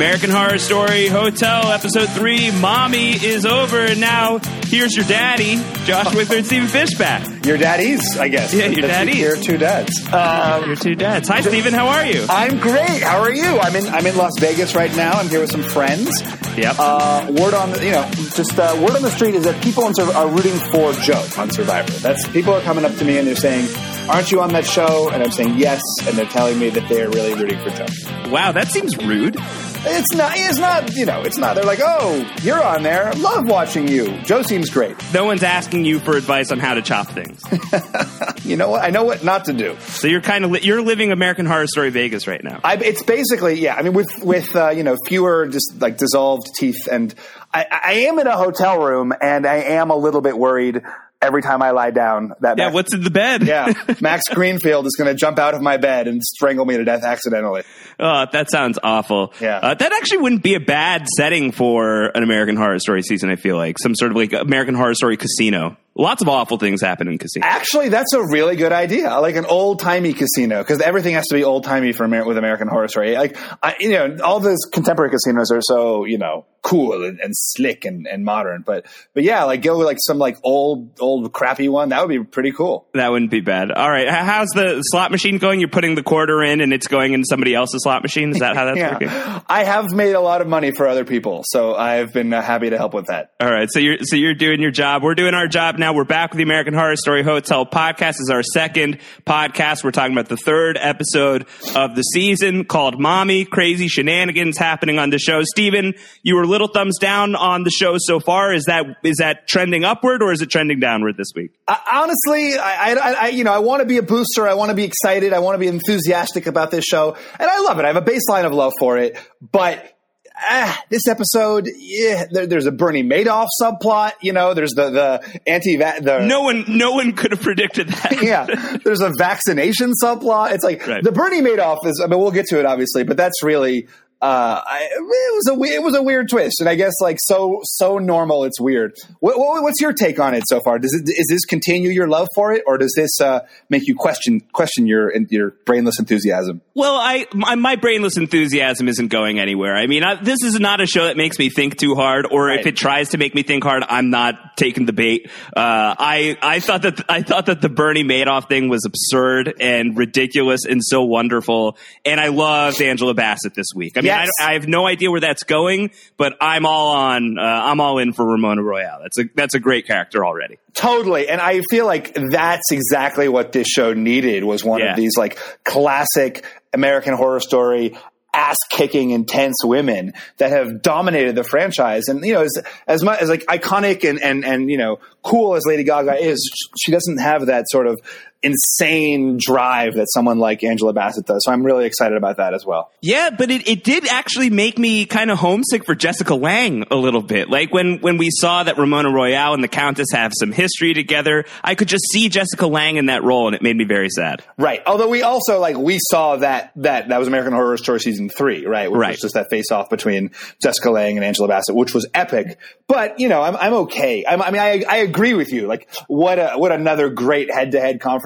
American Horror Story Hotel, Episode 3, Mommy is over. And now, here's your daddy, Josh Wicklund and Stephen Fishback. Your daddies, I guess. Yeah, your daddies. Your two dads. Um, Your two dads. Hi, Stephen. How are you? I'm great. How are you? I'm in. I'm in Las Vegas right now. I'm here with some friends. Yep. Uh, word on the, you know, just uh, word on the street is that people on are rooting for Joe on Survivor. That's people are coming up to me and they're saying, "Aren't you on that show?" And I'm saying yes, and they're telling me that they're really rooting for Joe. Wow, that seems rude. It's not. It's not. You know, it's not. They're like, "Oh, you're on there. Love watching you." Joe seems great. No one's asking you for advice on how to chop things. You know what? I know what not to do. So you're kind of li- you're living American Horror Story Vegas right now. I, it's basically yeah. I mean, with with uh, you know fewer just like dissolved teeth, and I, I am in a hotel room, and I am a little bit worried every time I lie down. That Yeah, Max, what's in the bed? yeah, Max Greenfield is going to jump out of my bed and strangle me to death accidentally. Oh, that sounds awful. Yeah. Uh, that actually wouldn't be a bad setting for an American Horror Story season, I feel like. Some sort of like American Horror Story casino. Lots of awful things happen in casinos. Actually, that's a really good idea. Like an old timey casino, because everything has to be old timey for Amer- with American Horror Story. Like, I, you know, all those contemporary casinos are so you know cool and, and slick and, and modern. But but yeah, like go with like some like old old crappy one. That would be pretty cool. That wouldn't be bad. All right. How's the slot machine going? You're putting the quarter in and it's going in somebody else's slot machine? Is that how that's working? I have made a lot of money for other people, so I've been uh, happy to help with that. All right, so you're so you're doing your job. We're doing our job now. We're back with the American Horror Story Hotel podcast. This is our second podcast. We're talking about the third episode of the season called "Mommy." Crazy shenanigans happening on the show. Steven, you were little thumbs down on the show so far. Is that is that trending upward or is it trending downward this week? I, honestly, I, I, I, you know, I want to be a booster. I want to be excited. I want to be enthusiastic about this show, and I love it. I have a baseline of love for it, but. Ah, this episode, yeah, there, there's a Bernie Madoff subplot. You know, there's the the anti the No one no one could have predicted that. yeah, there's a vaccination subplot. It's like Right. the Bernie Madoff is. I mean, we'll get to it obviously, but that's really. Uh, I, it was a it was a weird twist, and I guess like so so normal, it's weird. What, what, what's your take on it so far? Does it is this continue your love for it, or does this uh, make you question question your your brainless enthusiasm? Well, I my, my brainless enthusiasm isn't going anywhere. I mean, I, this is not a show that makes me think too hard, or if it tries to make me think hard, I'm not taking the bait. Uh, I I thought that I thought that the Bernie Madoff thing was absurd and ridiculous and so wonderful, and I loved Angela Bassett this week. I mean, Yes. I, I have no idea where that's going, but I'm all on. Uh, I'm all in for Ramona Royale. That's a that's a great character already. Totally, and I feel like that's exactly what this show needed was one Yeah. of these like classic American Horror Story ass kicking intense women that have dominated the franchise and you know as as much as like iconic and and and you know cool as Lady Gaga is she doesn't have that sort of insane drive that someone like Angela Bassett does so I'm really excited about that as well Yeah, but it, it did actually make me kind of homesick for Jessica Lange a little bit. Like when, when we saw that Ramona Royale and the Countess have some history together, I could just see Jessica Lange in that role and it made me very sad. Right. Although we also like we saw that that that was American Horror Story season three, right? Which Right. was just that face off between Jessica Lange and Angela Bassett, which was epic. But you know, I'm I'm okay. I'm, I mean, I I agree with you. Like, what a what another great head to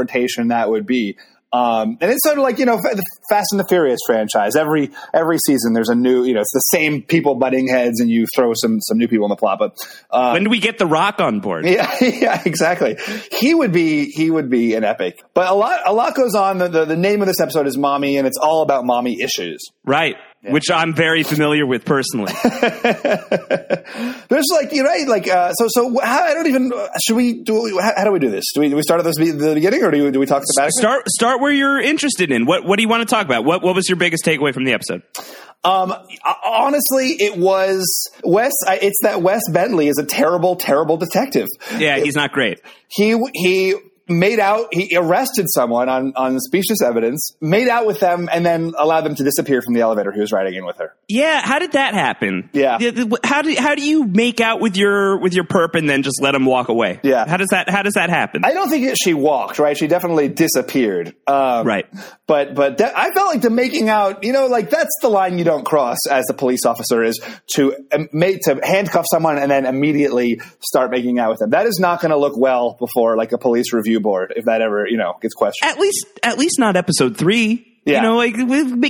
confrontation that would be. Um, and it's sort of like you know the Fast and the Furious franchise. Every every season, there's a new you know it's the same people butting heads, and you throw some some new people in the plot. But uh, When do we get The Rock on board? yeah, yeah, exactly. He would be he would be an epic. But a lot a lot goes on. The, the, the name of this episode is Mommy, and it's all about mommy issues. Right. Which I'm very familiar with personally. There's like you're right, like uh, so so. How, I don't even. Should we do? How, how do we do this? Do we do we start at this be- the beginning, or do we do we talk about start start where you're interested in. What what do you want to talk about? What what was your biggest takeaway from the episode? Um, honestly, it was Wes. It's that Wes Bentley is a terrible, terrible detective. Yeah, he's not great. he he made out he arrested someone on on specious evidence made out with them and then allowed them to disappear from the elevator he was riding in with her Yeah, how did that happen? Yeah. How do how do you make out with your with your perp and then just let him walk away? Yeah. How does that how does that happen? i don't think she walked right she definitely disappeared um, Right. but but that, i felt like the making out you know like that's the line you don't cross as the police officer is to um, make to handcuff someone and then immediately start making out with them that is not going to look well before like a police review board if that ever you know gets questioned at least at least not episode three. Yeah. You know, like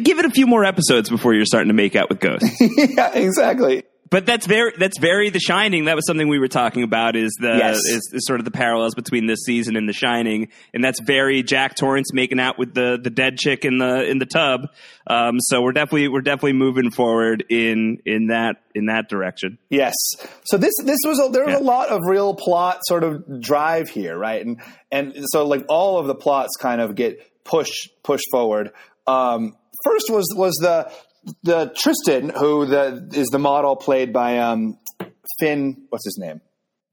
give it a few more episodes before you're starting to make out with ghosts. yeah, exactly. But that's very that's very The Shining. That was something we were talking about. Is the Yes. is, is sort of the parallels between this season and The Shining, and that's very Jack Torrance making out with the the dead chick in the in the tub. Um, so we're definitely we're definitely moving forward in in that in that direction. Yes. So this this was a, there was Yeah. a lot of real plot sort of drive here, right? And and so like all of the plots kind of get pushed pushed forward. Um, first was was the the Tristan who the is the model played by um, Finn. What's his name?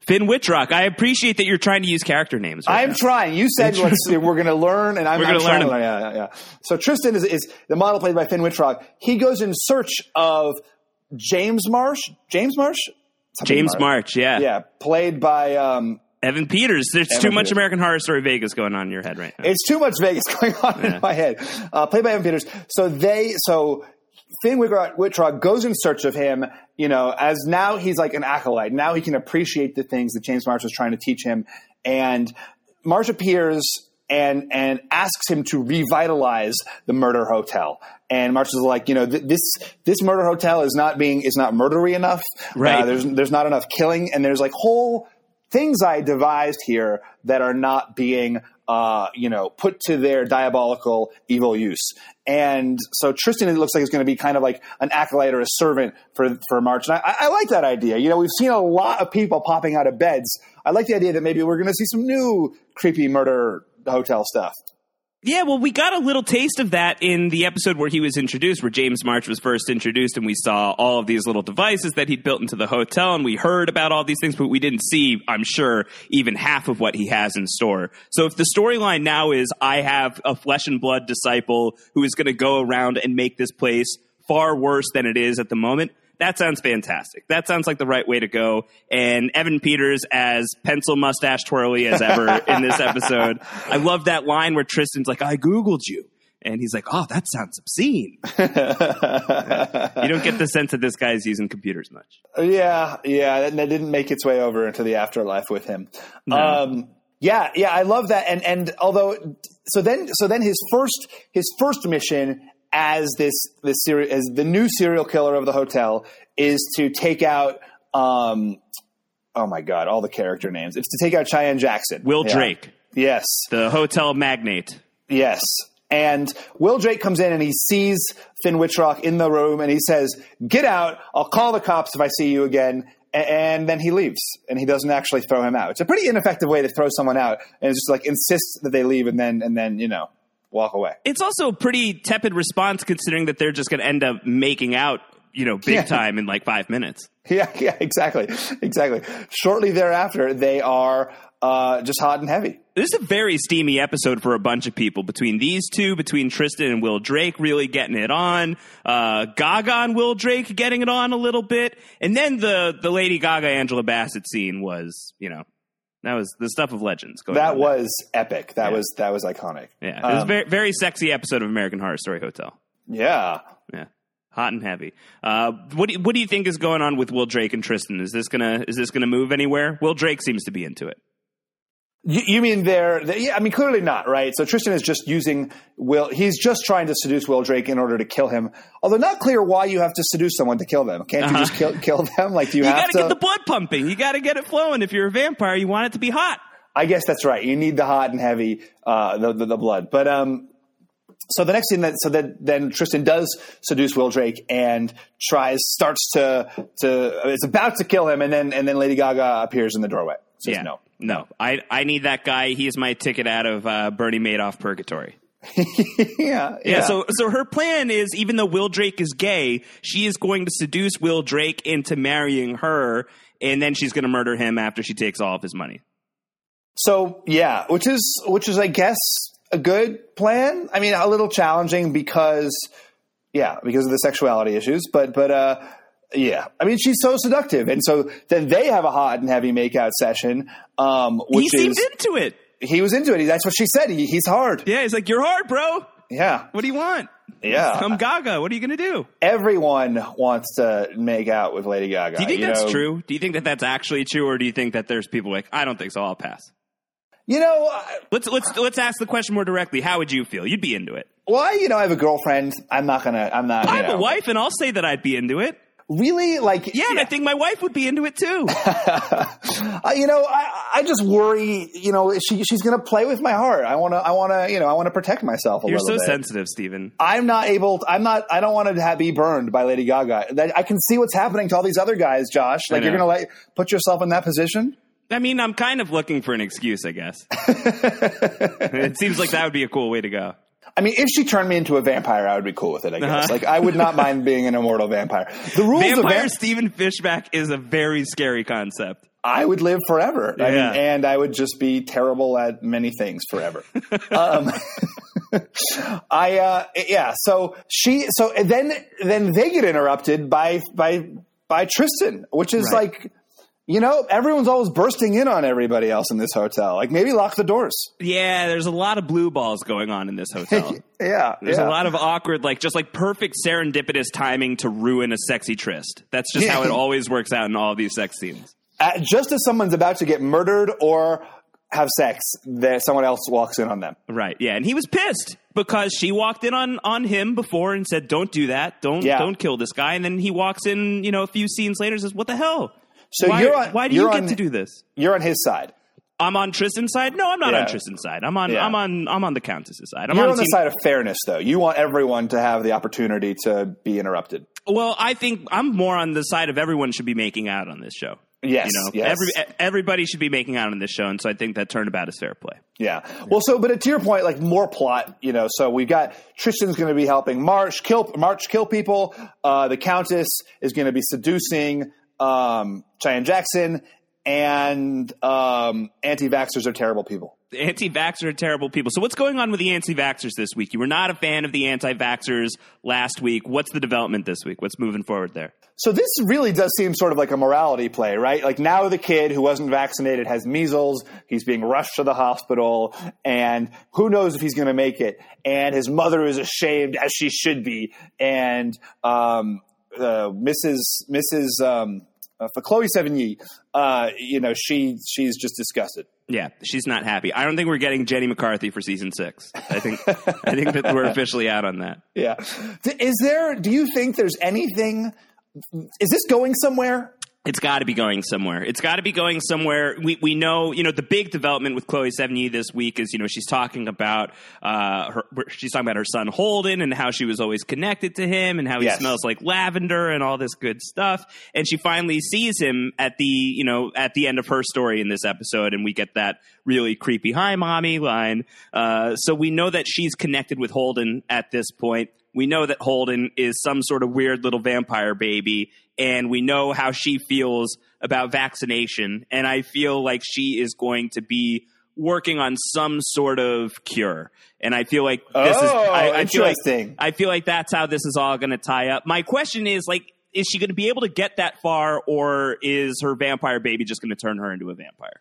Finn Wittrock. I appreciate that you're trying to use character names. Right I'm now. trying. You said let's, we're going to learn, and I'm, We're gonna trying learn. Yeah, yeah, yeah. So Tristan is, is the model played by Finn Wittrock. He goes in search of James March. James March. Something James March. Yeah. Yeah, played by. Um, Evan Peters. There's Evan too much Peters. American Horror Story Vegas going on in your head right now. it's too much Vegas going on Yeah. in my head. Uh, played by Evan Peters. So they. So Finn Wittrock, goes in search of him. You know, as now he's like an acolyte. Now he can appreciate the things that James March was trying to teach him, and March appears and and asks him to revitalize the murder hotel. And March is like, you know, th- this this murder hotel is not being is not murdery enough. Right. Uh, there's there's not enough killing, and there's like whole things I devised here that are not being, uh, you know, put to their diabolical evil use. And so Tristan, it looks like is going to be kind of like an acolyte or a servant for for March. And I, I like that idea. You know, we've seen a lot of people popping out of beds. I like the idea that maybe we're going to see some new creepy murder hotel stuff. Yeah, well, we got a little taste of that in the episode where he was introduced, where James March was first introduced, and we saw all of these little devices that he'd built into the hotel, and we heard about all these things, but we didn't see, I'm sure, even half of what he has in store. So if the storyline now is I have a flesh and blood disciple who is going to go around and make this place far worse than it is at the moment, that sounds fantastic. That sounds like the right way to go. And Evan Peters as pencil mustache twirly as ever in this episode. I love that line where Tristan's like, I Googled you. And he's like, oh, that sounds obscene. you don't get the sense that this guy's using computers much. Yeah, yeah, that, that didn't make its way over into the afterlife with him. Um, yeah, yeah, I love that. And and although, so then, so then his first his first mission as this this seri- as the new serial killer of the hotel is to take out. Um, oh my god, all the character names. It's to take out Cheyenne Jackson. Will Yeah. Drake, Yes, the hotel magnate. Yes. And Will Drake comes in and he sees Finn Wittrock in the room and he says, Get out. I'll call the cops if I see you again. And then he leaves and he doesn't actually throw him out. It's a pretty ineffective way to throw someone out and just like insists that they leave and then, and then, you know, walk away. It's also a pretty tepid response considering that they're just going to end up making out, you know, big Yeah. time in like five minutes. Yeah, yeah, exactly. Exactly. Shortly thereafter, they are uh, just hot and heavy. This is a very steamy episode for a bunch of people. Between these two, between Tristan and Will Drake really getting it on, uh, Gaga and Will Drake getting it on a little bit, and then the the Lady Gaga Angela Bassett scene was, you know, that was the stuff of legends. Going That on there. was epic. That Yeah. was that was iconic. yeah, it was a Um, very very sexy episode of American Horror Story Hotel. yeah. Yeah. Hot and heavy. Uh, what do you, what do you think is going on with Will Drake and Tristan? Is this gonna is this gonna move anywhere? Will Drake seems to be into it. You, you mean they're, they yeah, I mean, clearly not, right? So Tristan is just using Will, he's just trying to seduce Will Drake in order to kill him. Although not clear why you have to seduce someone to kill them. Can't you just kill, kill them? Like, do you, You have got to get the blood pumping. You got to get it flowing. If you're a vampire, you want it to be hot. I guess that's right. You need the hot and heavy, uh, the, the, the blood. But, um, so the next thing that, so that then Tristan does seduce Will Drake and tries, starts to, to, is about to kill him. And then, and then Lady Gaga appears in the doorway. Says no. No. I I need that guy. He is my ticket out of uh, Bernie Madoff purgatory. yeah, Yeah, So so her plan is, even though Will Drake is gay, she is going to seduce Will Drake into marrying her, and then she's going to murder him after she takes all of his money. So yeah, which is which is I guess a good plan. I mean, a little challenging because yeah, because of the sexuality issues, but but uh yeah. I mean, she's so seductive, and so then they have a hot and heavy makeout session. Um, He which seemed is into it. he was into it. That's what she said. He, he's hard. Yeah, he's like, "You're hard, bro. Yeah, What do you want? yeah. I'm Gaga. What are you going to do?" Everyone wants to make out with Lady Gaga. Do you think that's know? true? Do you think that that's actually true, or do you think that there's people like, "I don't think so. I'll pass." You know, I- Let's let's let's ask the question more directly. How would you feel? You'd be into it. Well, I, you know, I have a girlfriend. I'm not gonna. I'm not. I you have know. a wife, and I'll say that I'd be into it. Really, like Yeah, and I think my wife would be into it too. Uh, you know, I, I just worry. You know, she she's going to play with my heart. I want to. I want to. You know, I want to protect myself a You're so bit. sensitive, Stephen. I'm not able. To, I'm not. I don't want to have, be burned by Lady Gaga. I can see what's happening to all these other guys, Josh. Like you're going to like put yourself in that position. I mean, I'm kind of looking for an excuse, I guess. it seems like that would be a cool way to go. I mean, if she turned me into a vampire, I would be cool with it. I guess. Uh-huh. Like I would not mind being an immortal vampire. The rules of Vampire vamp- Stephen Fishback is a very scary concept. I would live forever. I mean, and I would just be terrible at many things forever. um, I uh, yeah. So she so then then they get interrupted by by by Tristan, which is Right. like. You know, everyone's always bursting in on everybody else in this hotel. Like, maybe lock the doors. Yeah, there's a lot of blue balls going on in this hotel. Yeah, There's yeah. a lot of awkward, like just like perfect serendipitous timing to ruin a sexy tryst. That's just how it always works out in all these sex scenes. Uh, just as someone's about to get murdered or have sex, that someone else walks in on them. Right. Yeah, and he was pissed because she walked in on on him before and said, "Don't do that. Don't Yeah. don't kill this guy." And then he walks in, you know, a few scenes later and says, "What the hell? So why, you're on- why do you're get on- to do this?" You're on his side. I'm on Tristan's side. No, I'm not Yeah. on Tristan's side. I'm on Yeah. I'm on I'm on the Countess's side. I'm You're on, on the side of fairness, though. You want everyone to have the opportunity to be interrupted. Well, I think I'm more on the side of everyone should be making out on this show. Yes, You know, yes. every everybody should be making out on this show, and so I think that turnabout is fair play. Yeah. Well, so, but to your point, like more plot, you know, so we've got Tristan's going to be helping March kill, March kill people. Uh, the Countess is going to be seducing, um, Cheyenne Jackson and, um, anti-vaxxers are terrible people. The anti-vaxxers are terrible people. So what's going on with the anti-vaxxers this week? You were not a fan of the anti-vaxxers last week. What's the development this week? What's moving forward there? So this really does seem sort of like a morality play, right? Like now the kid who wasn't vaccinated has measles. He's being rushed to the hospital and who knows if he's going to make it. And his mother is ashamed as she should be. And, um, uh, Mrs. Mrs. Um, uh, for Chloe Sevigny, uh, you know, she, she's just disgusted. Yeah, she's not happy. I don't think we're getting Jenny McCarthy for season six. I think I think that we're officially out on that. Yeah. Is there, do you think there's anything, is this going somewhere? It's got to be going somewhere. It's got to be going somewhere. We we know, you know, the big development with Chloe Sevigny this week is, you know, she's talking about uh, her. She's talking about her son Holden and how she was always connected to him and how he Yes. smells like lavender and all this good stuff. And she finally sees him at the, you know, at the end of her story in this episode, and we get that really creepy "Hi, mommy" line. Uh, so we know that she's connected with Holden at this point. We know that Holden is some sort of weird little vampire baby, and we know how she feels about vaccination. And I feel like she is going to be working on some sort of cure. And I feel like this is. Oh, I, I feel like interesting. I feel like that's how this is all going to tie up. My question is like. Is she going to be able to get that far, or is her vampire baby just going to turn her into a vampire?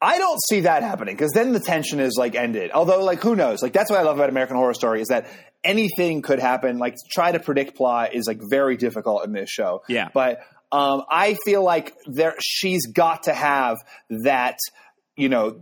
I don't see that happening because then the tension is like ended. Although, like, who knows? Like, that's what I love about American Horror Story is that anything could happen. Like, try to predict plot is like very difficult in this show. Yeah. But um, I feel like there she's got to have that, you know,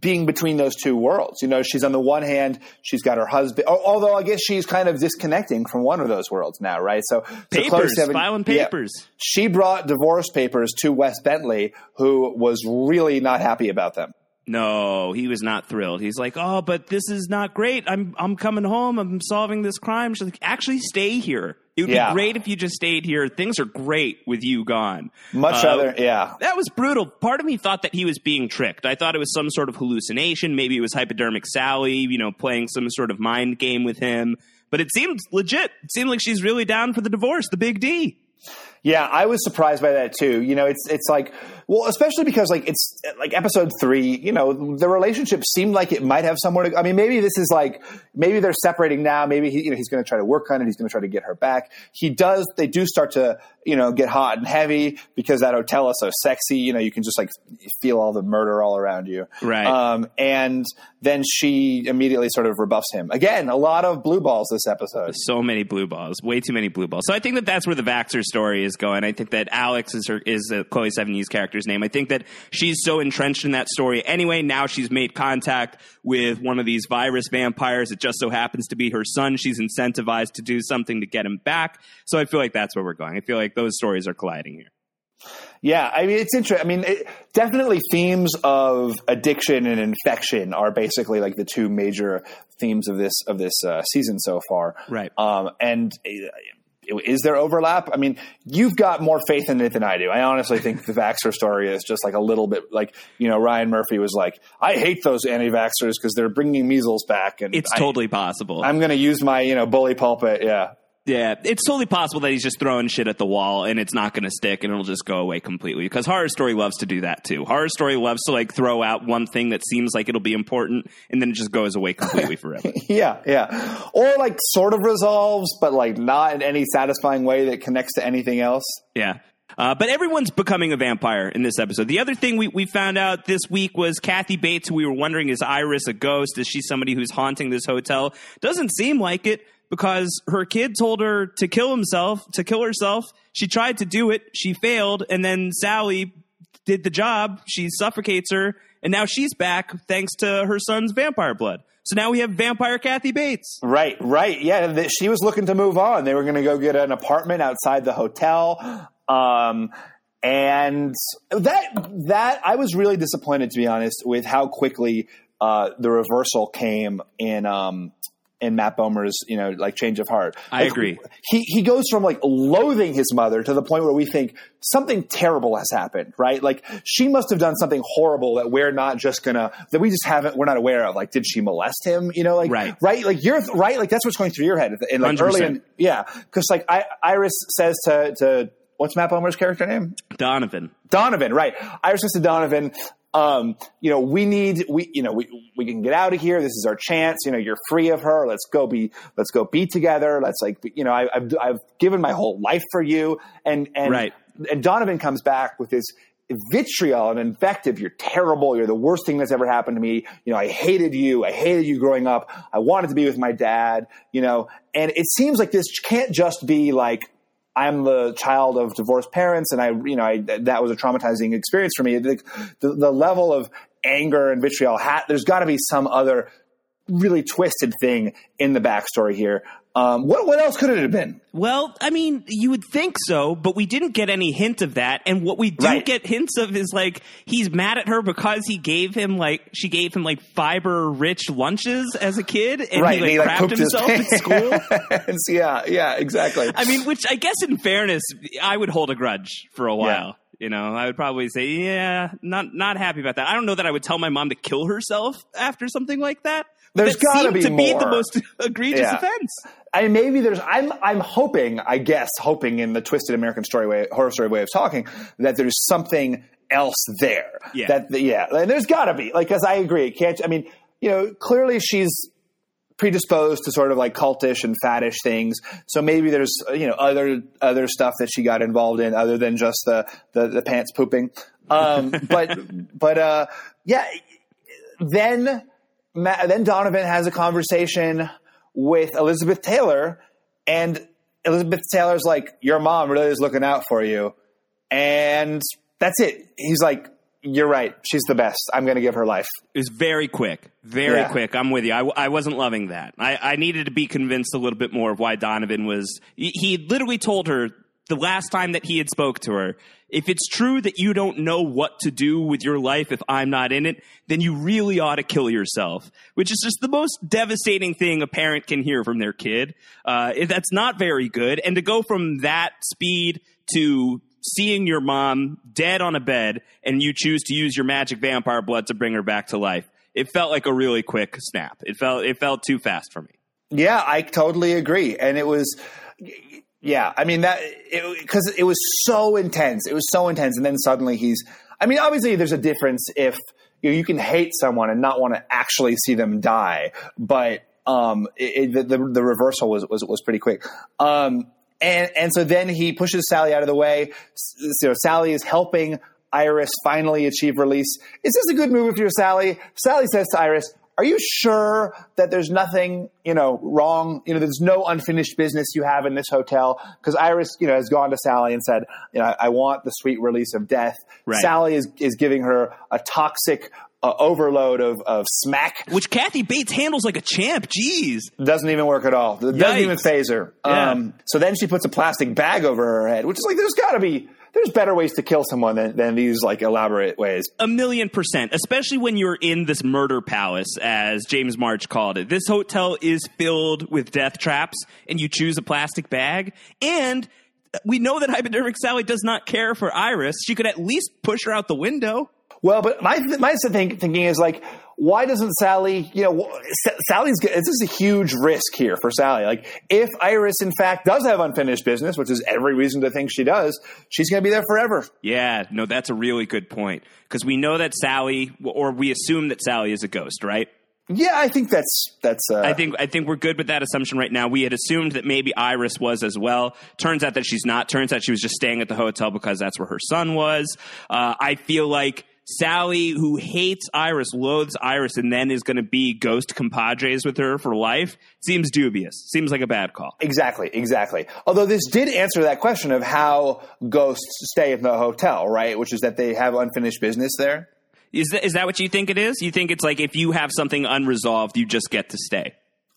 being between those two worlds. You know, she's on the one hand, she's got her husband. Although I guess she's kind of disconnecting from one of those worlds now, right? So, so Chloe Papers, filing yeah. papers. she brought divorce papers to Wes Bentley, who was really not happy about them. No, he was not thrilled. He's like, "Oh, but this is not great. I'm I'm coming home. I'm solving this crime." She's like, "Actually, stay here. It would Yeah. be great if you just stayed here. Things are great with you gone." Much Uh, other, yeah. That was brutal. Part of me thought that he was being tricked. I thought it was some sort of hallucination. Maybe it was hypodermic Sally, you know, playing some sort of mind game with him. But it seemed legit. It seemed like she's really down for the divorce, the big D. Yeah, I was surprised by that too. You know, it's it's like well, especially because like it's like episode three. You know, the relationship seemed like it might have somewhere to. Go. I mean, maybe this is like maybe they're separating now. Maybe he, you know he's going to try to work on it. He's going to try to get her back. He does. They do start to you know, get hot and heavy because that hotel is so sexy. You know, you can just like feel all the murder all around you. Right. Um, and then she immediately sort of rebuffs him. Again, a lot of blue balls this episode. So many blue balls, way too many blue balls. So I think that that's where the Vaxer story is going. I think that Alex is her is uh, Chloe Sevigny's character's name. I think that she's so entrenched in that story anyway. Now she's made contact with one of these virus vampires. It just so happens to be her son. She's incentivized to do something to get him back. So I feel like that's where we're going. I feel like those stories are colliding here. Yeah, I mean it's interesting. I mean, it, definitely themes of addiction and infection are basically like the two major themes of this of this uh, season so far. Right. Um, and uh, is there overlap? I mean, you've got more faith in it than I do. I honestly think the Vaxxer story is just like a little bit like you know Ryan Murphy was like, I hate those anti-vaxxers because they're bringing measles back, and It's I, totally possible. I'm going to use my you know bully pulpit. Yeah. Yeah, it's totally possible that he's just throwing shit at the wall and it's not going to stick and it'll just go away completely. Because Horror Story loves to do that too. Horror Story loves to like throw out one thing that seems like it'll be important and then it just goes away completely forever. Yeah, yeah. Or like sort of resolves, but like not in any satisfying way that connects to anything else. yeah. Uh, but everyone's becoming a vampire in this episode. The other thing we, we found out this week was Kathy Bates, who we were wondering is Iris a ghost? Is she somebody who's haunting this hotel? Doesn't seem like it because her kid told her to kill himself, to kill herself. She tried to do it. She failed. And then Sally did the job. She suffocates her. And now she's back thanks to her son's vampire blood. So now we have vampire Kathy Bates. Right, right. Yeah, she was looking to move on. They were going to go get an apartment outside the hotel. Um, and that that I was really disappointed to be honest with how quickly uh, the reversal came in um, in Matt Bomer's you know like change of heart. I Like, agree. He he goes from like loathing his mother to the point where we think something terrible has happened. Right, like she must have done something horrible that we're not just gonna that we just haven't we're not aware of. Like, did she molest him? You know, like Right. right, like you're right, like that's what's going through your head. And like 100%. early in yeah, because like I, Iris says to to what's Matt Bomer's character name? Donovan. Donovan, right? Iris says to Donovan, um, you know, we need we you know we we can get out of here. This is our chance. You know, you're free of her. Let's go be let's go be together. Let's like you know I, I've I've given my whole life for you. And and Right. and Donovan comes back with this vitriol and invective. You're terrible. You're the worst thing that's ever happened to me. You know, I hated you. I hated you growing up. I wanted to be with my dad, you know, and it seems like this can't just be like, I'm the child of divorced parents and I, you know, I, that was a traumatizing experience for me. The, the, the level of anger and vitriol, ha- there's got to be some other really twisted thing in the backstory here. Um, what, what else could it have been? Well, I mean, you would think so, but we didn't get any hint of that. And what we do Right. get hints of is like he's mad at her because he gave him like she gave him like fiber rich lunches as a kid, and right. he like, crapped pooped his himself at school. yeah, yeah, exactly. I mean, which I guess in fairness, I would hold a grudge for a while. You know, I would probably say, yeah, not not happy about that. I don't know that I would tell my mom to kill herself after something like that. There's that gotta seemed be to be the most egregious Yeah. offense. I maybe there's. I'm. I'm hoping. I guess hoping in the twisted American story way, horror story way of talking that there's something else there. Yeah. That yeah. And there's got to be. Like, because I agree. Can't. I mean, you know, clearly she's predisposed to sort of like cultish and faddish things. So maybe there's you know other other stuff that she got involved in other than just the the, the pants pooping. Um, but but uh, yeah. Then then Donovan has a conversation with Elizabeth Taylor, and Elizabeth Taylor's like, "Your mom really is looking out for you," and that's it. He's like, "You're right. She's the best. I'm going to give her life." It was very quick, very Yeah. quick. I'm with you. I, I wasn't loving that. I, I needed to be convinced a little bit more of why Donovan was. He, he literally told her the last time that he had spoke to her, if it's true that you don't know what to do with your life if I'm not in it, then you really ought to kill yourself. Which is just the most devastating thing a parent can hear from their kid. Uh, that's not very good. And to go from that speed to seeing your mom dead on a bed and you choose to use your magic vampire blood to bring her back to life. It felt like a really quick snap. It felt it felt too fast for me. Yeah, I totally agree. And it was, yeah, I mean that because it, was so intense. It was so intense, and then suddenly he's. I mean, obviously, there's a difference if you, know, you can hate someone and not want to actually see them die, but um, it, it, the, the reversal was was was pretty quick. Um, and and so then he pushes Sally out of the way. So Sally is helping Iris finally achieve release. Is this a good move you're Sally? Sally says to Iris, are you sure that there's nothing, you know, wrong? You know, there's no unfinished business you have in this hotel? Because Iris, you know, has gone to Sally and said, you know, I want the sweet release of death. Right. Sally is, is giving her a toxic uh, overload of, of smack. Which Kathy Bates handles like a champ. Jeez. Doesn't even work at all. Doesn't Yikes. even faze her. Yeah. Um, so then she puts a plastic bag over her head, which is like, there's got to be, there's better ways to kill someone than, than these like elaborate ways. A million percent, especially when you're in this murder palace, as James March called it. This hotel is filled with death traps, and you choose a plastic bag. And we know that hypodermic Sally does not care for Iris. She could at least push her out the window. Well, but my my think, thinking is like, why doesn't Sally? You know, Sally's. This is a huge risk here for Sally. Like, if Iris in fact does have unfinished business, which is every reason to think she does, she's going to be there forever. Yeah, no, that's a really good point. Because we know that Sally, or we assume that Sally is a ghost, right? Yeah, I think that's that's. Uh, I think I think we're good with that assumption right now. We had assumed that maybe Iris was as well. Turns out that she's not. Turns out she was just staying at the hotel because that's where her son was. Uh, I feel like Sally, who hates Iris, loathes Iris, and then is going to be ghost compadres with her for life, seems dubious. Seems like a bad call. Exactly, exactly. Although this did answer that question of how ghosts stay in the hotel, right? Which is that they have unfinished business there. Is that is that what you think it is? You think it's like if you have something unresolved, you just get to stay?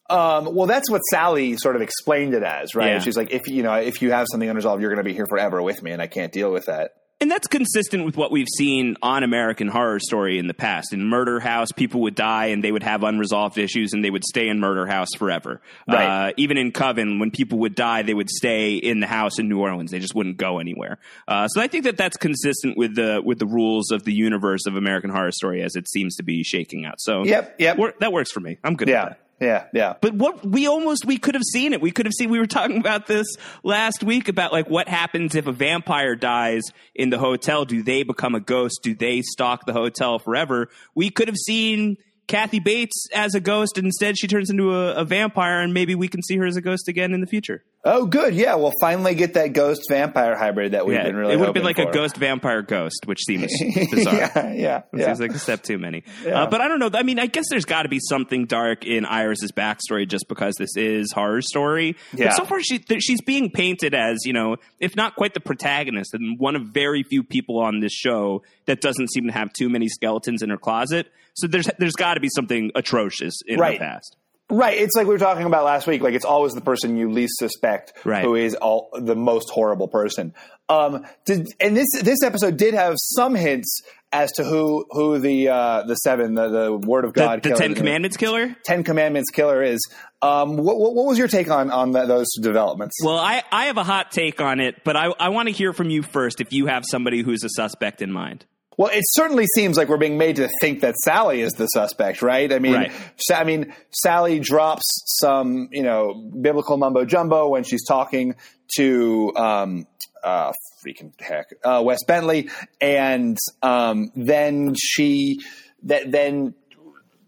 Um, well, that's what Sally sort of explained it as, right? Yeah. She's like, if you know, if you have something unresolved, you're going to be here forever with me, and I can't deal with that. And that's consistent with what we've seen on American Horror Story in the past. In Murder House, people would die and they would have unresolved issues and they would stay in Murder House forever. Right. Uh, even in Coven, when people would die, they would stay in the house in New Orleans. They just wouldn't go anywhere. Uh, so I think that that's consistent with the with the rules of the universe of American Horror Story as it seems to be shaking out. So Yep, yep. that works for me. I'm good. with Yeah, that. Yeah, yeah. But what we almost we could have seen it. We could have seen. We were talking about this last week about like what happens if a vampire dies in the hotel. Do they become a ghost? Do they stalk the hotel forever? We could have seen Kathy Bates as a ghost. And instead, she turns into a, a vampire, and maybe we can see her as a ghost again in the future. Oh, good. Yeah, we'll finally get that ghost vampire hybrid that we've Yeah, been really. it would have been like a ghost vampire ghost, which seems bizarre. yeah, yeah, yeah. seems like a step too many. Yeah. Uh, but I don't know. I mean, I guess there's got to be something dark in Iris's backstory just because this is horror story. Yeah. But so far, she, th- she's being painted as, you know, if not quite the protagonist, and one of very few people on this show that doesn't seem to have too many skeletons in her closet. So there's there's got to be something atrocious in Right. her past. Right. It's like we were talking about last week. Like it's always the person you least suspect Right. who is all the most horrible person. Um, did, and this this episode did have some hints as to who who the uh, the seven the, the Word of God the killer- Ten Commandments killer. Ten Commandments killer is. Um, what, what, what was your take on on that, those developments? Well, I, I have a hot take on it, but I, I want to hear from you first if you have somebody who's a suspect in mind. Well, it certainly seems like we're being made to think that Sally is the suspect, right? I mean, Right. Sa- I mean, Sally drops some, you know, biblical mumbo jumbo when she's talking to, um, uh, freaking heck, uh, Wes Bentley, and um, then she, that then.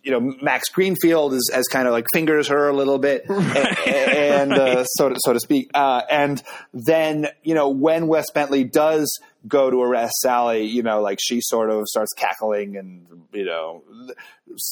You know, Max Greenfield is as kind of like fingers her a little bit, and, and uh, so to, so to speak. Uh, and then you know when Wes Bentley does go to arrest Sally, you know, like she sort of starts cackling and you know,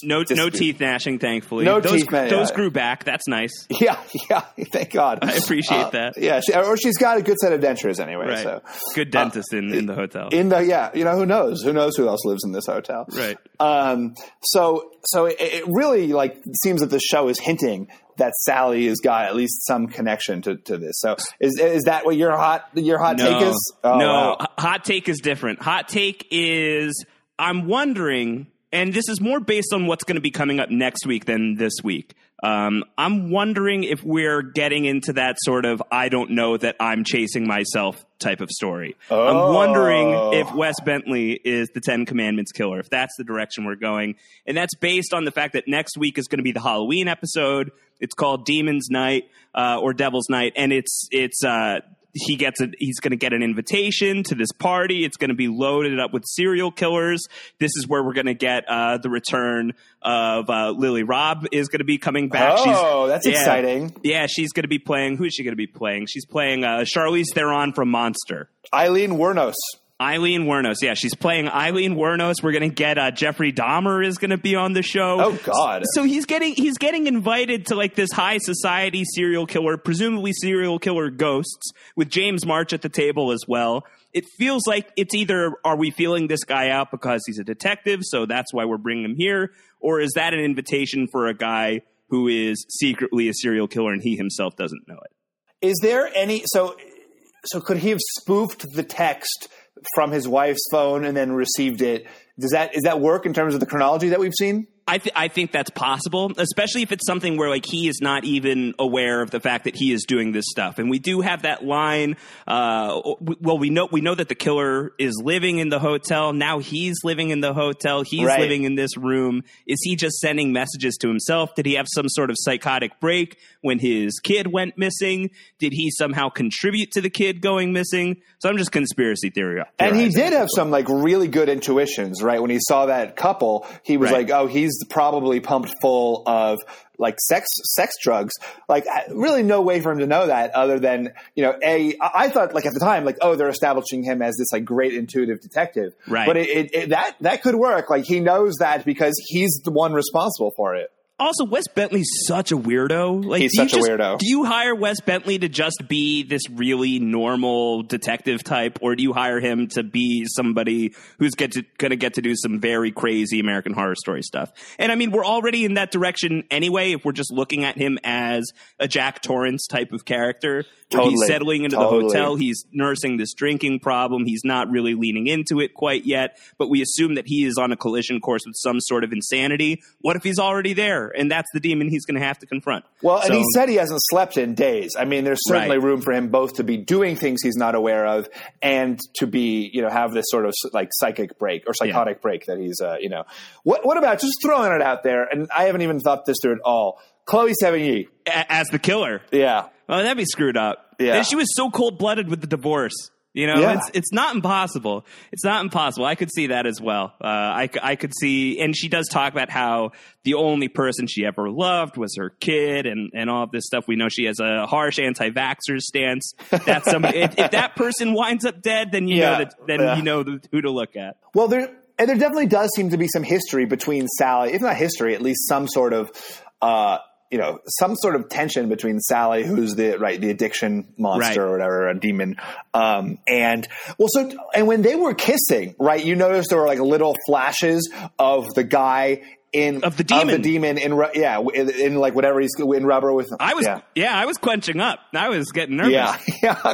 No, no teeth gnashing, thankfully. No those, teeth, man, Those yeah. grew back. That's nice. yeah, yeah. Thank God. I appreciate Uh, that. Yeah, she, or she's got a good set of dentures anyway. Right. So Good dentist in, in the hotel. in the yeah, you know who knows? Who knows who else lives in this hotel? Right. Um. So so it, it really like seems that the show is hinting that Sally has got at least some connection to, to this. So is is that what your hot your hot no, take is? Oh, no. wow. Hot take is different. Hot take is I'm wondering, and this is more based on what's going to be coming up next week than this week. Um, I'm wondering if we're getting into that sort of I don't know that I'm chasing myself type of story. Oh. I'm wondering if Wes Bentley is the Ten Commandments killer, if that's the direction we're going. And that's based on the fact that next week is going to be the Halloween episode. It's called Demon's Night uh, or Devil's Night, and it's it's uh, he gets a, he's going to get an invitation to this party. It's going to be loaded up with serial killers. This is where we're going to get uh, the return of uh, Lily Rabe is going to be coming back. Oh, that's yeah, exciting. Yeah, she's going to be playing. Who is she going to be playing? She's playing uh, Charlize Theron from Monster. Aileen Wuornos. Aileen Wuornos. Yeah, she's playing Aileen Wuornos. We're gonna get uh, Jeffrey Dahmer is gonna be on the show. Oh God! So he's getting he's getting invited to like this high society serial killer, presumably serial killer ghosts, with James March at the table as well. It feels like it's either are we feeling this guy out because he's a detective, so that's why we're bringing him here, or is that an invitation for a guy who is secretly a serial killer and he himself doesn't know it? Is there any so? So could he have spoofed the text? From his wife's phone and then received it. Does that is that work in terms of the chronology that we've seen? I, th- I think that's possible, especially if it's something where like he is not even aware of the fact that he is doing this stuff. And we do have that line. Uh, well, we know we know that the killer is living in the hotel now. He's living in the hotel. He's Right. living in this room. Is he just sending messages to himself? Did he have some sort of psychotic break when his kid went missing? Did he somehow contribute to the kid going missing? So I'm just conspiracy theory. And he did have some like really good intuitions, right? When he saw that couple, he was Right. like, "Oh, he's probably pumped full of like sex sex drugs." Like, really, no way for him to know that other than you know, a I thought like at the time, like, oh, they're establishing him as this like great intuitive detective, Right. But it, it, it, that that could work. Like, he knows that because he's the one responsible for it. Also, Wes Bentley's such a weirdo. Like, He's such a just- weirdo. Do you hire Wes Bentley to just be this really normal detective type, or do you hire him to be somebody who's get to, gonna get to do some very crazy American Horror Story stuff? And I mean, we're already in that direction anyway. If we're just looking at him as a Jack Torrance type of character, where he's Totally. settling into Totally. the hotel, he's nursing this drinking problem. He's not really leaning into it quite yet, but we assume that he is on a collision course with some sort of insanity. What if he's already there and that's the demon he's going to have to confront? Well, and he said he hasn't slept in days. I mean, there's certainly Right. room for him both to be doing things he's not aware of and to be, you know, have this sort of like psychic break or psychotic break that he's, uh, you know. What What about just throwing it out there? And I haven't even thought this through at all. Chloe Sevigny, a- as the killer. yeah, Oh, that'd be screwed up. Yeah. And she was so cold blooded with the divorce. You know, Yeah. it's it's not impossible. It's not impossible. I could see that as well. Uh, I, I could see, and she does talk about how the only person she ever loved was her kid, and, and all of this stuff. We know she has a harsh anti-vaxxer stance. That's some. if, if that person winds up dead, then you Yeah. know that then Yeah. you know who to look at. Well, there and there definitely does seem to be some history between Sally, if not history, at least some sort of, uh, you know, some sort of tension between Sally, who's the right the addiction monster Right. or whatever, a demon, um, and well, so and when they were kissing, right, you noticed there were like little flashes of the guy. In Of the demon. of the demon in yeah, in, in like whatever he's in rubber with. I was, yeah, yeah, I was clenching up. I was getting nervous. yeah, yeah.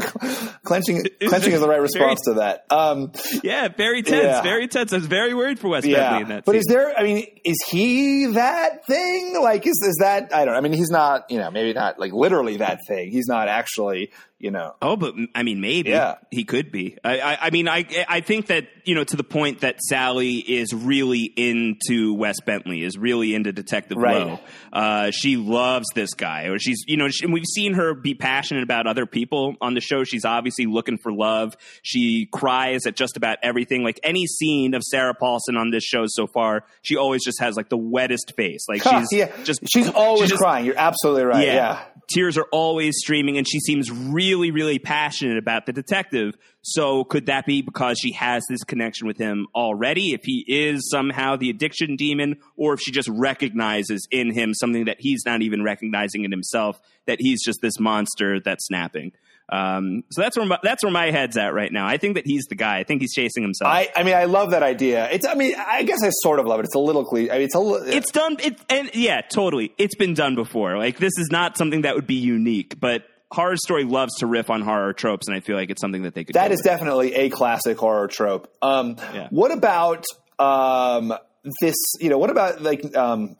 clenching, clenching is the right response to that. Um, Yeah, very tense, Yeah. very tense. I was very worried for Wes Bentley in that. But scene. is there? I mean, is he that thing? Like, is is that? I don't. know. I mean, he's not. You know, maybe not like literally that thing. He's not actually. You know. Oh, but I mean, maybe Yeah. he could be. I, I, I mean, I, I think that you know to the point that Sally is really into Wes Bentley, is really into Detective Right. Lowe. Uh, she loves this guy, or she's you know, she, and we've seen her be passionate about other people on the show. She's obviously looking for love. She cries at just about everything. Like any scene of Sarah Paulson on this show so far, she always just has like the wettest face. Like she's yeah, just she's always she just- crying. You're absolutely right. Yeah. Tears are always streaming, and she seems really, really passionate about the detective. So, could that be because she has this connection with him already? If he is somehow the addiction demon, or if she just recognizes in him something that he's not even recognizing in himself, that he's just this monster that's snapping. Um, so that's where my, that's where my head's at right now. I think that he's the guy. I think he's chasing himself. I, I mean, I love that idea. It's. I mean, I guess I sort of love it. It's a little cliche. I mean, it's a it's done it and yeah totally it's been done before like this is not something that would be unique but horror story loves to riff on horror tropes and i feel like it's something that they could That go with. definitely a classic horror trope. Um, Yeah. What about um, this? You know, what about like um,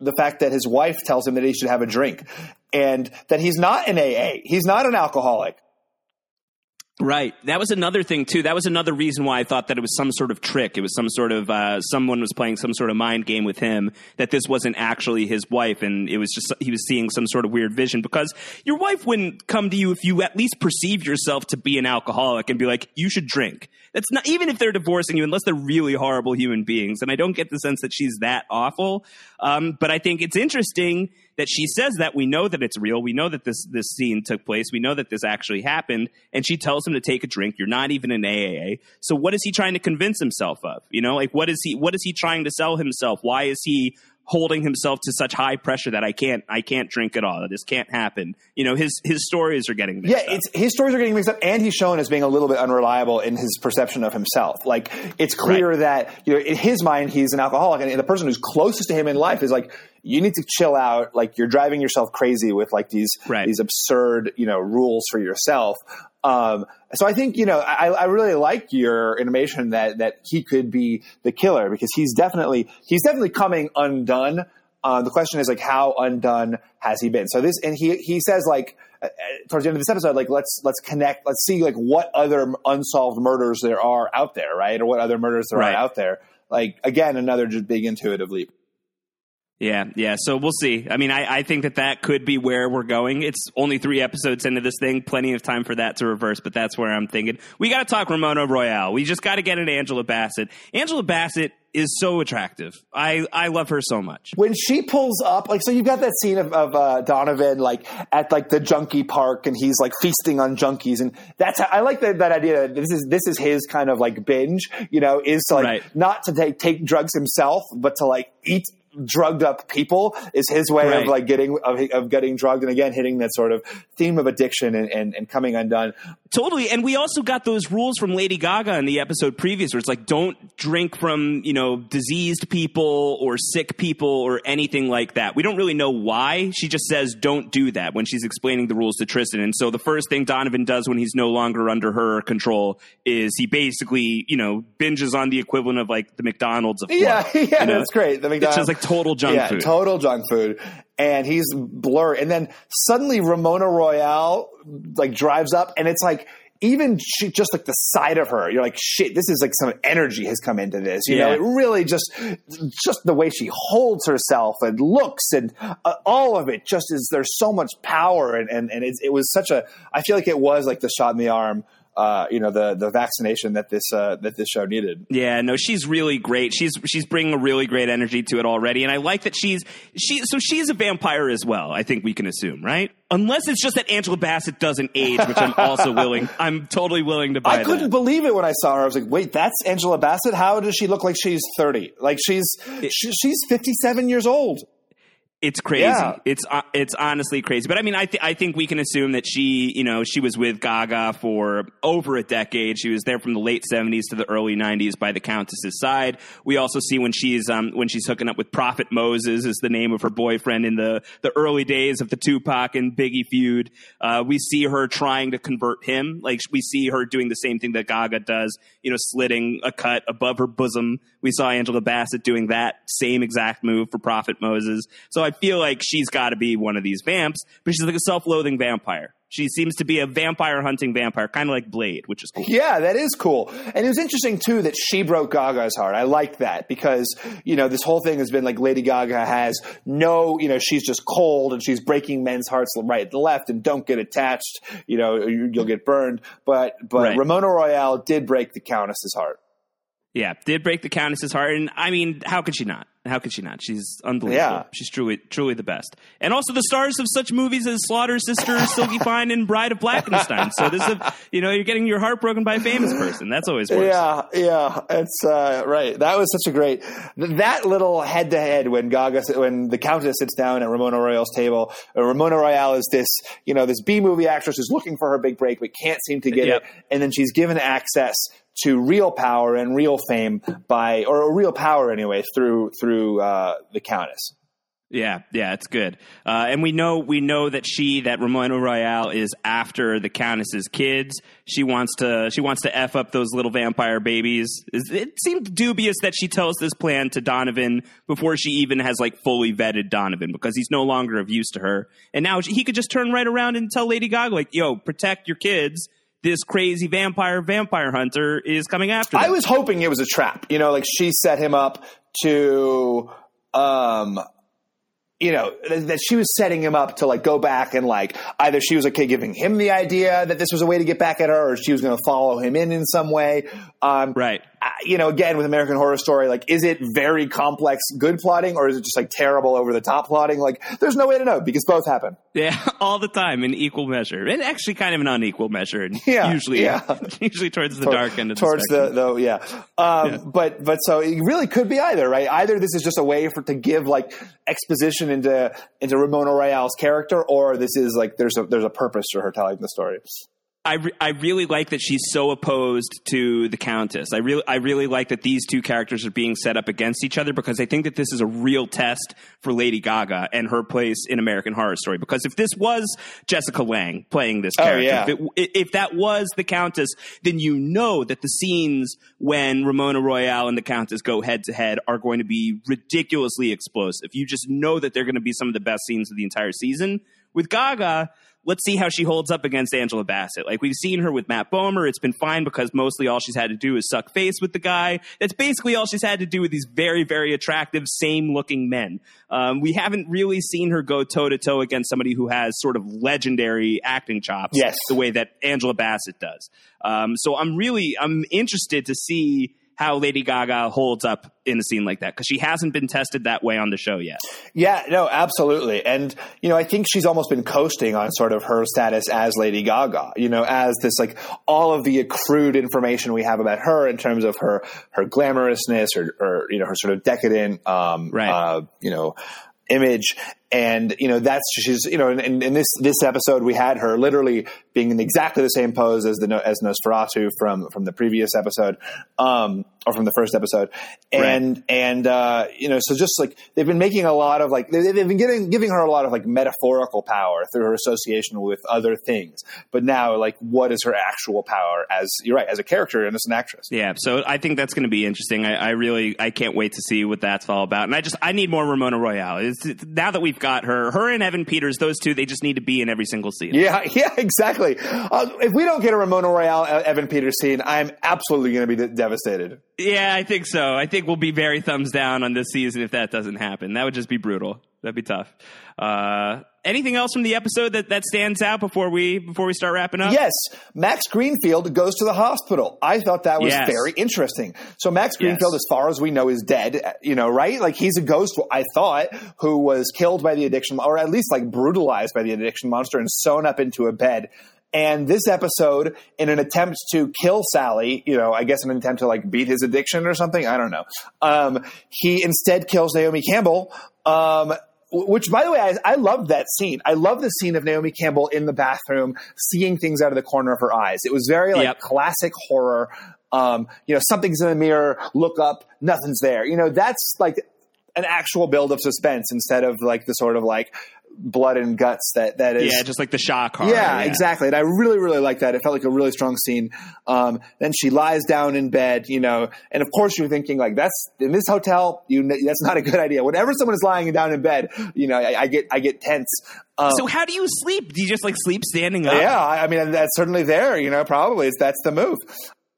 the fact that his wife tells him that he should have a drink, and that he's not an AA, he's not an alcoholic. Right. That was another thing too. That was another reason why I thought that it was some sort of trick. It was some sort of uh, someone was playing some sort of mind game with him. That this wasn't actually his wife, and it was just he was seeing some sort of weird vision. Because your wife wouldn't come to you if you at least perceive yourself to be an alcoholic and be like, "You should drink." That's not even if they're divorcing you, unless they're really horrible human beings. And I don't get the sense that she's that awful. Um, but I think it's interesting that she says that we know that it's real. We know that this this scene took place. We know that this actually happened. And she tells him to take a drink. You're not even in AAA. So what is he trying to convince himself of? You know, like what is he what is he trying to sell himself? Why is he holding himself to such high pressure that I can't I can't drink at all. This can't happen. You know, his his stories are getting mixed yeah, it's his stories are getting mixed up, and he's shown as being a little bit unreliable in his perception of himself. Like it's clear right. that you know in his mind he's an alcoholic, and the person who's closest to him in life is like. You need to chill out. Like you're driving yourself crazy with like these right. these absurd, you know, rules for yourself. Um, so I think you know I, I, really like your animation that that he could be the killer because he's definitely he's definitely coming undone. Uh, the question is like how undone has he been? So this and he he says like uh, uh towards the end of this episode like let's let's connect let's see like what other unsolved murders there are out there right or what other murders there right. are out there. Like again another just big intuitive leap. Yeah, yeah. So we'll see. I mean, I, I think that that could be where we're going. It's only three episodes into this thing, plenty of time for that to reverse, but that's where I'm thinking. We got to talk Ramona Royale. We just got to get an Angela Bassett. Angela Bassett is so attractive. I, I love her so much. When she pulls up, like, so you've got that scene of, of uh, Donovan, like, at, like, the junkie park, and he's, like, feasting on junkies, and that's, how, I like that, that idea that this is, this is his kind of, like, binge, you know, is to, like, right. not to take, take drugs himself, but to, like, eat drugged up people is his way right. of like getting of, of, getting drugged and again hitting that sort of theme of addiction and, and, and, coming undone. Totally. And we also got those rules from lady gaga in the episode previous where it's like don't drink from you know diseased people or sick people or anything like that. We don't really know why. She just says don't do that when she's explaining the rules to tristan. And so the first thing donovan does when he's no longer under her control is he basically you know binges on the equivalent of like the mcdonald's of yeah yeah you know? that's great. The mcdonald's like total junk yeah, food. Total junk food. And he's blurry. And then suddenly Ramona Royale like drives up and it's like even she, just like the side of her, you're like, shit, this is like some energy has come into this. You yeah. know, it really just, just the way she holds herself and looks and uh, all of it just is, there's so much power. And, and, and it, it was such a, I feel like it was like the shot in the arm uh, you know the the vaccination that this uh, that this show needed. Yeah, no, she's really great. She's she's bringing a really great energy to it already, and I like that she's she. So she's a vampire as well. I think we can assume, right? Unless it's just that Angela Bassett doesn't age, which I'm also willing. I'm totally willing to buy. I couldn't that. believe it when I saw her. I was like, wait, that's Angela Bassett. How does she look like she's 30? Like she's it, she, she's 57 years old. It's crazy. Yeah. It's uh, it's honestly crazy. But I mean, I th- I think we can assume that she, you know, she was with Gaga for over a decade. She was there from the late seventies to the early nineties by the Countess's side. We also see when she's um when she's hooking up with Prophet Moses is the name of her boyfriend in the the early days of the Tupac and Biggie feud. Uh, we see her trying to convert him. Like we see her doing the same thing that Gaga does. You know, slitting a cut above her bosom. We saw Angela Bassett doing that same exact move for Prophet Moses. So I feel like she's got to be one of these vamps, but she's like a self-loathing vampire. She seems to be a vampire hunting vampire, kind of like Blade, which is cool. Yeah, that is cool. And it was interesting too that she broke Gaga's heart. I like that because, you know, this whole thing has been like Lady Gaga has no, you know, she's just cold and she's breaking men's hearts right and left and don't get attached, you know, you'll get burned. But but right. Ramona Royale did break the Countess's heart. Yeah, did break the Countess's heart, and I mean, how could she not? How could she not? She's unbelievable. Yeah. She's truly, truly the best. And also the stars of such movies as Slaughter Sister, Silky Fine, and Bride of Blackenstein. So this is, a, you know, you're getting your heart broken by a famous person. That's always worse. Yeah, yeah, it's uh, right. That was such a great that little head to head when Gaga, when the Countess sits down at Ramona Royale's table. Uh, Ramona Royale is this, you know, this B movie actress who's looking for her big break but can't seem to get yep. it, and then she's given access to real power and real fame by, or real power anyway, through through uh, the Countess. Yeah, yeah, it's good. Uh, and we know we know that she, that Ramona Royale, is after the Countess's kids. She wants to she wants to f up those little vampire babies. It seemed dubious that she tells this plan to Donovan before she even has like fully vetted Donovan because he's no longer of use to her. And now he could just turn right around and tell Lady Gaga like, "Yo, protect your kids." This crazy vampire vampire hunter is coming after them. I was hoping it was a trap. You know, like she set him up to, um, you know, that she was setting him up to like go back and like either she was okay giving him the idea that this was a way to get back at her, or she was going to follow him in in some way. Um, right. You know, again with American Horror Story, like, is it very complex good plotting, or is it just like terrible over the top plotting? Like, there's no way to know because both happen. Yeah, all the time in equal measure, and actually kind of an unequal measure. And Yeah, usually, yeah. usually towards the dark end of towards the, the, the yeah. Um, Yeah. But but so it really could be either right. Either this is just a way for to give like exposition into into Ramona Royale's character, or this is like there's a there's a purpose to her telling the story. I, re- I really like that she's so opposed to the Countess. I really I really like that these two characters are being set up against each other because I think that this is a real test for Lady Gaga and her place in American Horror Story. Because if this was Jessica Lange playing this Oh, character, yeah. if, it, if that was the Countess, then you know that the scenes when Ramona Royale and the Countess go head to head are going to be ridiculously explosive. You just know that they're going to be some of the best scenes of the entire season. With Gaga, let's see how she holds up against Angela Bassett. Like we've seen her with Matt Bomer. It's been fine because mostly all she's had to do is suck face with the guy. That's basically all she's had to do with these very, very attractive, same looking men. Um, we haven't really seen her go toe to toe against somebody who has sort of legendary acting chops. Yes. The way that Angela Bassett does. Um, so I'm really, I'm interested to see how Lady Gaga holds up in a scene like that because she hasn't been tested that way on the show yet. Yeah, no, absolutely. And, you know, I think she's almost been coasting on sort of her status as Lady Gaga, you know, as this like all of the accrued information we have about her in terms of her, her glamorousness or, or you know, her sort of decadent, um, Right. uh, you know, image. And, you know, that's, she's, you know, in, in this, this episode, we had her literally being in exactly the same pose as the, as Nosferatu from, from the previous episode, um, or from the first episode. And, and, uh, you know, so just like they've been making a lot of like, they, they've been giving, giving her a lot of like metaphorical power through her association with other things. But now, like, what is her actual power as, you're right, as a character and as an actress? Yeah, so I think that's going to be interesting. I, I really, I can't wait to see what that's all about. And I just, I need more Ramona Royale. It's- now that we've got her, her and Evan Peters, those two, they just need to be in every single scene. Yeah, yeah, exactly. Uh, if we don't get a Ramona Royale uh, Evan Peters scene, I'm absolutely going to be devastated. Yeah, I think so. I think we'll be very thumbs down on this season if that doesn't happen. That would just be brutal. That'd be tough. Uh, anything else from the episode that, that stands out before we before we start wrapping up? Yes, Max Greenfield goes to the hospital. I thought that was Yes. very interesting. So Max Greenfield, Yes. as far as we know, is dead. You know, right? Like he's a ghost. I thought who was killed by the addiction, or at least like brutalized by the addiction monster and sewn up into a bed. And this episode, in an attempt to kill Sally, you know, I guess an attempt to like beat his addiction or something. I don't know. Um, he instead kills Naomi Campbell. Um, which, by the way, I, I love that scene. I love the scene of Naomi Campbell in the bathroom, seeing things out of the corner of her eyes. It was very like Yep. classic horror. Um, you know, something's in the mirror. Look up, nothing's there. You know, that's like an actual build of suspense instead of like the sort of like blood and guts that that is Yeah, just like the shock horror. yeah, exactly. And I really, really like that. It felt like a really strong scene. Um, then she lies down in bed, you know, and of course you're thinking like, that's in this hotel, you, that's not a good idea. Whenever someone is lying down in bed, you know, I, I get, I get tense. Um, So how do you sleep? Do you just like sleep standing up? yeah, I mean, that's certainly there, you know, probably that's the move.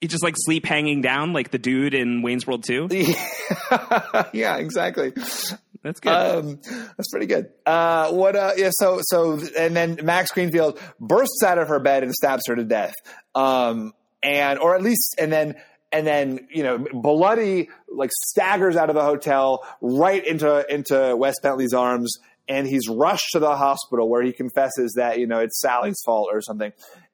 You just like sleep hanging down like the dude in Wayne's World 2? yeah, exactly. That's good. Um, that's pretty good. Uh, what? Uh, yeah. So, so, and then Max Greenfield bursts out of her bed and stabs her to death. Um, and or at least, and then, and then, you know, bloody like staggers out of the hotel right into into Wes Bentley's arms, and he's rushed to the hospital where he confesses that you know it's Sally's fault or something.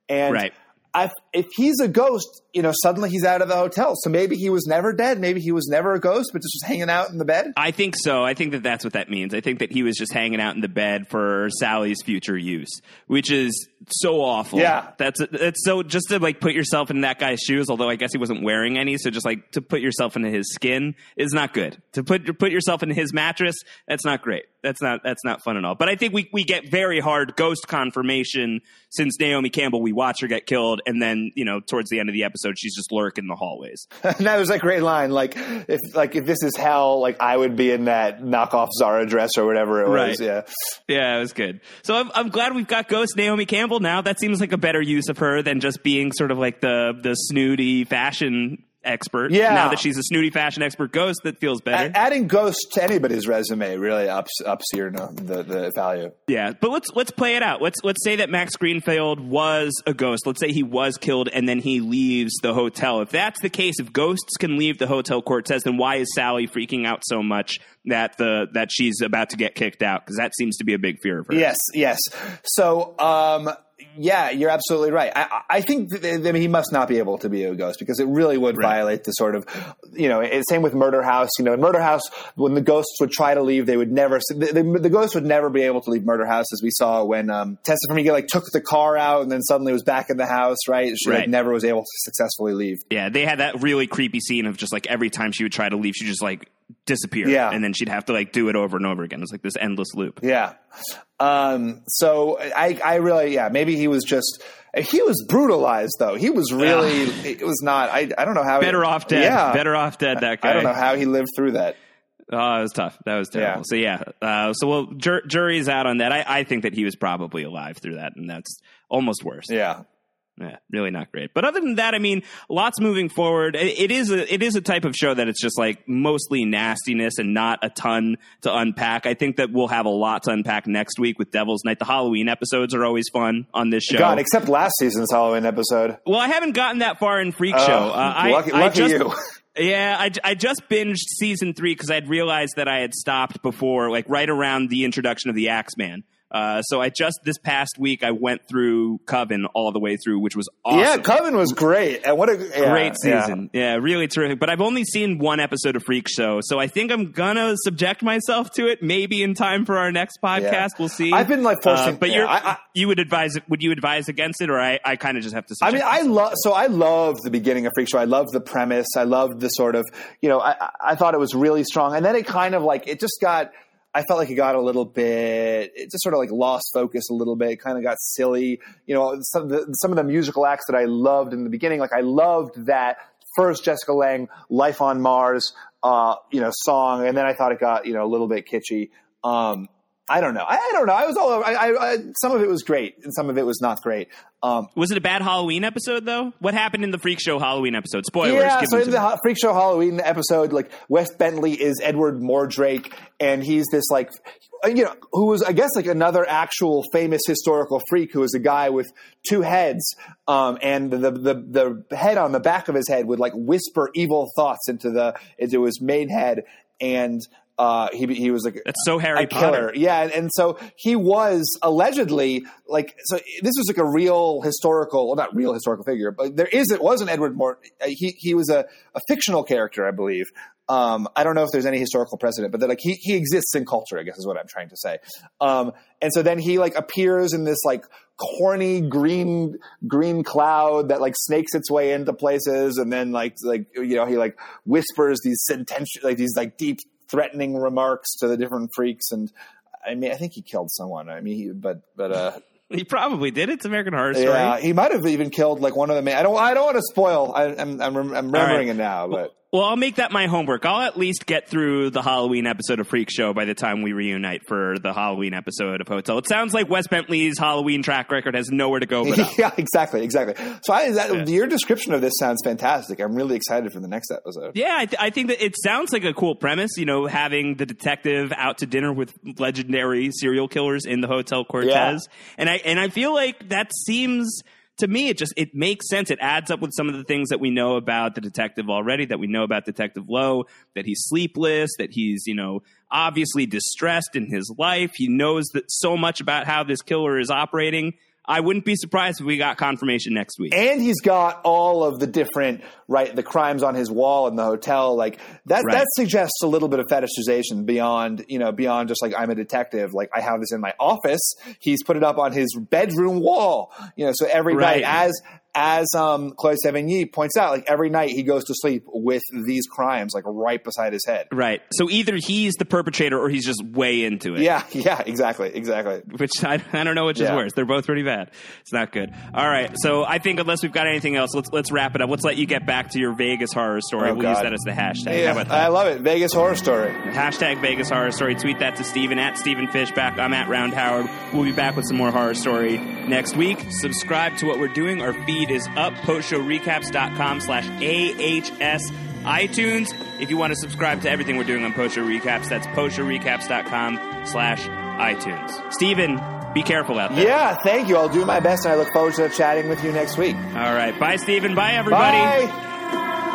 And Right. I, if he's a ghost, you know, suddenly he's out of the hotel. So maybe he was never dead. Maybe he was never a ghost, but just was hanging out in the bed. I think so. I think that that's what that means. I think that he was just hanging out in the bed for Sally's future use, which is so awful. Yeah. that's that's so just to like put yourself in that guy's shoes. Although I guess he wasn't wearing any, so just like to put yourself into his skin is not good. To put put yourself in his mattress, that's not great. That's not that's not fun at all. But I think we we get very hard ghost confirmation since Naomi Campbell. We watch her get killed, and then you know towards the end of the episode episode, she's just lurking in the hallways. that was a great line. Like if like if this is hell, like I would be in that knockoff Zara dress or whatever it was. Right. Yeah. Yeah, it was good. So I'm, I'm glad we've got Ghost Naomi Campbell now. That seems like a better use of her than just being sort of like the the snooty fashion expert. Yeah. Now that she's a snooty fashion expert ghost, that feels better. A- adding Ghost to anybody's resume really ups ups your the the value. Yeah, but let's let's play it out. Let's let's say that Max Greenfield was a ghost. Let's say he was killed and then he leaves the hotel. If that's the case, if ghosts can leave the Hotel Cortez, then why is Sally freaking out so much that the that she's about to get kicked out? Because that seems to be a big fear of her. Yes, yes. So, um, yeah, you're absolutely right. I, I think that, I mean, he must not be able to be a ghost because it really would Right. violate the sort of, you know, it- same with Murder House. You know, in Murder House, when the ghosts would try to leave, they would never, the, the, the ghost would never be able to leave Murder House, as we saw when um, Taissa Farmiga like took the car out and then suddenly was back in the house. Right? She like never was able to successfully leave. Yeah, they had that really creepy scene of just like every time she would try to leave, she just like disappear. Yeah. and then she'd have to like do it over and over again. It's like this endless loop. Yeah. Um, so I, I really, yeah, maybe he was just, he was brutalized though. He was really, it was not, I, I don't know how. Better he, off dead. Yeah. Better off dead. That guy. I don't know how he lived through that. Oh, it was tough. That was terrible. Yeah. So yeah. Uh, so well, jur- jury's out on that. I, I think that he was probably alive through that, and that's almost worse. Yeah. Yeah, really not great. But other than that, I mean, lots moving forward. It, is a it is a type of show that it's just like mostly nastiness and not a ton to unpack. I think that we'll have a lot to unpack next week with Devil's Night. The Halloween episodes are always fun on this show. God, except last season's Halloween episode. well, I haven't gotten that far in Freak Oh, Show. Uh, I, lucky- I lucky just, you. Yeah, I, I just binged season three because I'd realized that I had stopped before, like right around the introduction of the Axeman. Uh, so I just this past week I went through Coven all the way through, which was awesome. Yeah, Coven was great. And what a yeah, Great season. Yeah. really terrific. But I've only seen one episode of Freak Show, so I think I'm gonna subject myself to it maybe in time for our next podcast. Yeah. We'll see. I've been, like, forcing- Uh, but yeah, you're, I- I- you would advise it? Would you advise against it, or I, I kind of just have to? I mean, I love so I love the beginning of Freak Show. I love the premise. I loved the sort of you know I- I thought it was really strong, and then it kind of like it just got. I felt like it got a little bit. It just sort of like lost focus a little bit. It kind of got silly. You know, some of the, some of the musical acts that I loved in the beginning, like I loved that first Jessica Lange "Life on Mars," uh, you know, song, and then I thought it got you know a little bit kitschy. Um, I don't know. I, I don't know. I was all over. I, I, I, some of it was great, and some of it was not great. Um, Was it a bad Halloween episode though? What happened in the Freak Show Halloween episode? Spoilers. Yeah, so in the Freak Show Halloween episode, like Wes Bentley is Edward Mordrake, and he's this like, you know, who was I guess like another actual famous historical freak who was a guy with two heads, um, and the, the the head on the back of his head would like whisper evil thoughts into the into his main head, and uh, he he was like That's so Harry a killer. Potter. Yeah, and, and so he was allegedly like so. This was like a real historical, well, not real historical figure, but there is it was an Edward Mort. uh, He he was a, a fictional character, I believe. Um, I don't know if there's any historical precedent, but that like he he exists in culture. I guess is what I'm trying to say. Um, and so then he like appears in this like corny green green cloud that like snakes its way into places, and then like like you know he like whispers these sententious like these like deep threatening remarks to the different freaks and I mean I think he killed someone I mean he, but but uh He probably did. It's American Horror Story. yeah he might have even killed like one of the main I don't I don't want to spoil I, I'm I'm, rem- I'm remembering right. it now but Well, I'll make that my homework. I'll at least get through the Halloween episode of Freak Show by the time we reunite for the Halloween episode of Hotel. It sounds like Wes Bentley's Halloween track record has nowhere to go but up. yeah exactly exactly so I that, Yeah. your description of this sounds fantastic I'm really excited for the next episode Yeah, I, th- I think that it sounds like a cool premise. You know, having the detective out to dinner with legendary serial killers in the Hotel Cortez, and I and I feel like that seems to me it just it makes sense. It adds up with some of the things that we know about the detective already. That we know about Detective Lowe, that he's sleepless, that he's you know obviously distressed in his life. He knows that so much about how this killer is operating. I wouldn't be surprised if we got confirmation next week. and he's got all of the different right the crimes on his wall in the hotel like that Right. that suggests a little bit of fetishization beyond you know beyond just like i'm a detective like i have this in my office he's put it up on his bedroom wall you know so every Right. night as as um, Chloë Sevigny points out, like every night he goes to sleep with these crimes like right beside his head. Right. So either he's the perpetrator or he's just way into it. Yeah, yeah, exactly, exactly. Which I, I don't know which is worse. They're both pretty bad. It's not good. All right. So I think unless we've got anything else, let's let's wrap it up. Let's let you get back to your Vegas horror story. Oh, we'll use that as the hashtag. Yeah, How about I love it. Vegas horror story. Hashtag Vegas Horror Story. Tweet that to Stephen at Stephen Fishbach. I'm at Round Howard. We'll be back with some more horror story next week. Subscribe to what we're doing. Our feed is up, postshowrecaps.com slash AHS iTunes. If you want to subscribe to everything we're doing on Post Show Recaps, that's postshowrecaps.com slash iTunes. Stephen, be careful out there. Yeah, thank you. I'll do my best, and I look forward to chatting with you next week. All right. Bye, Stephen. Bye, everybody. Bye.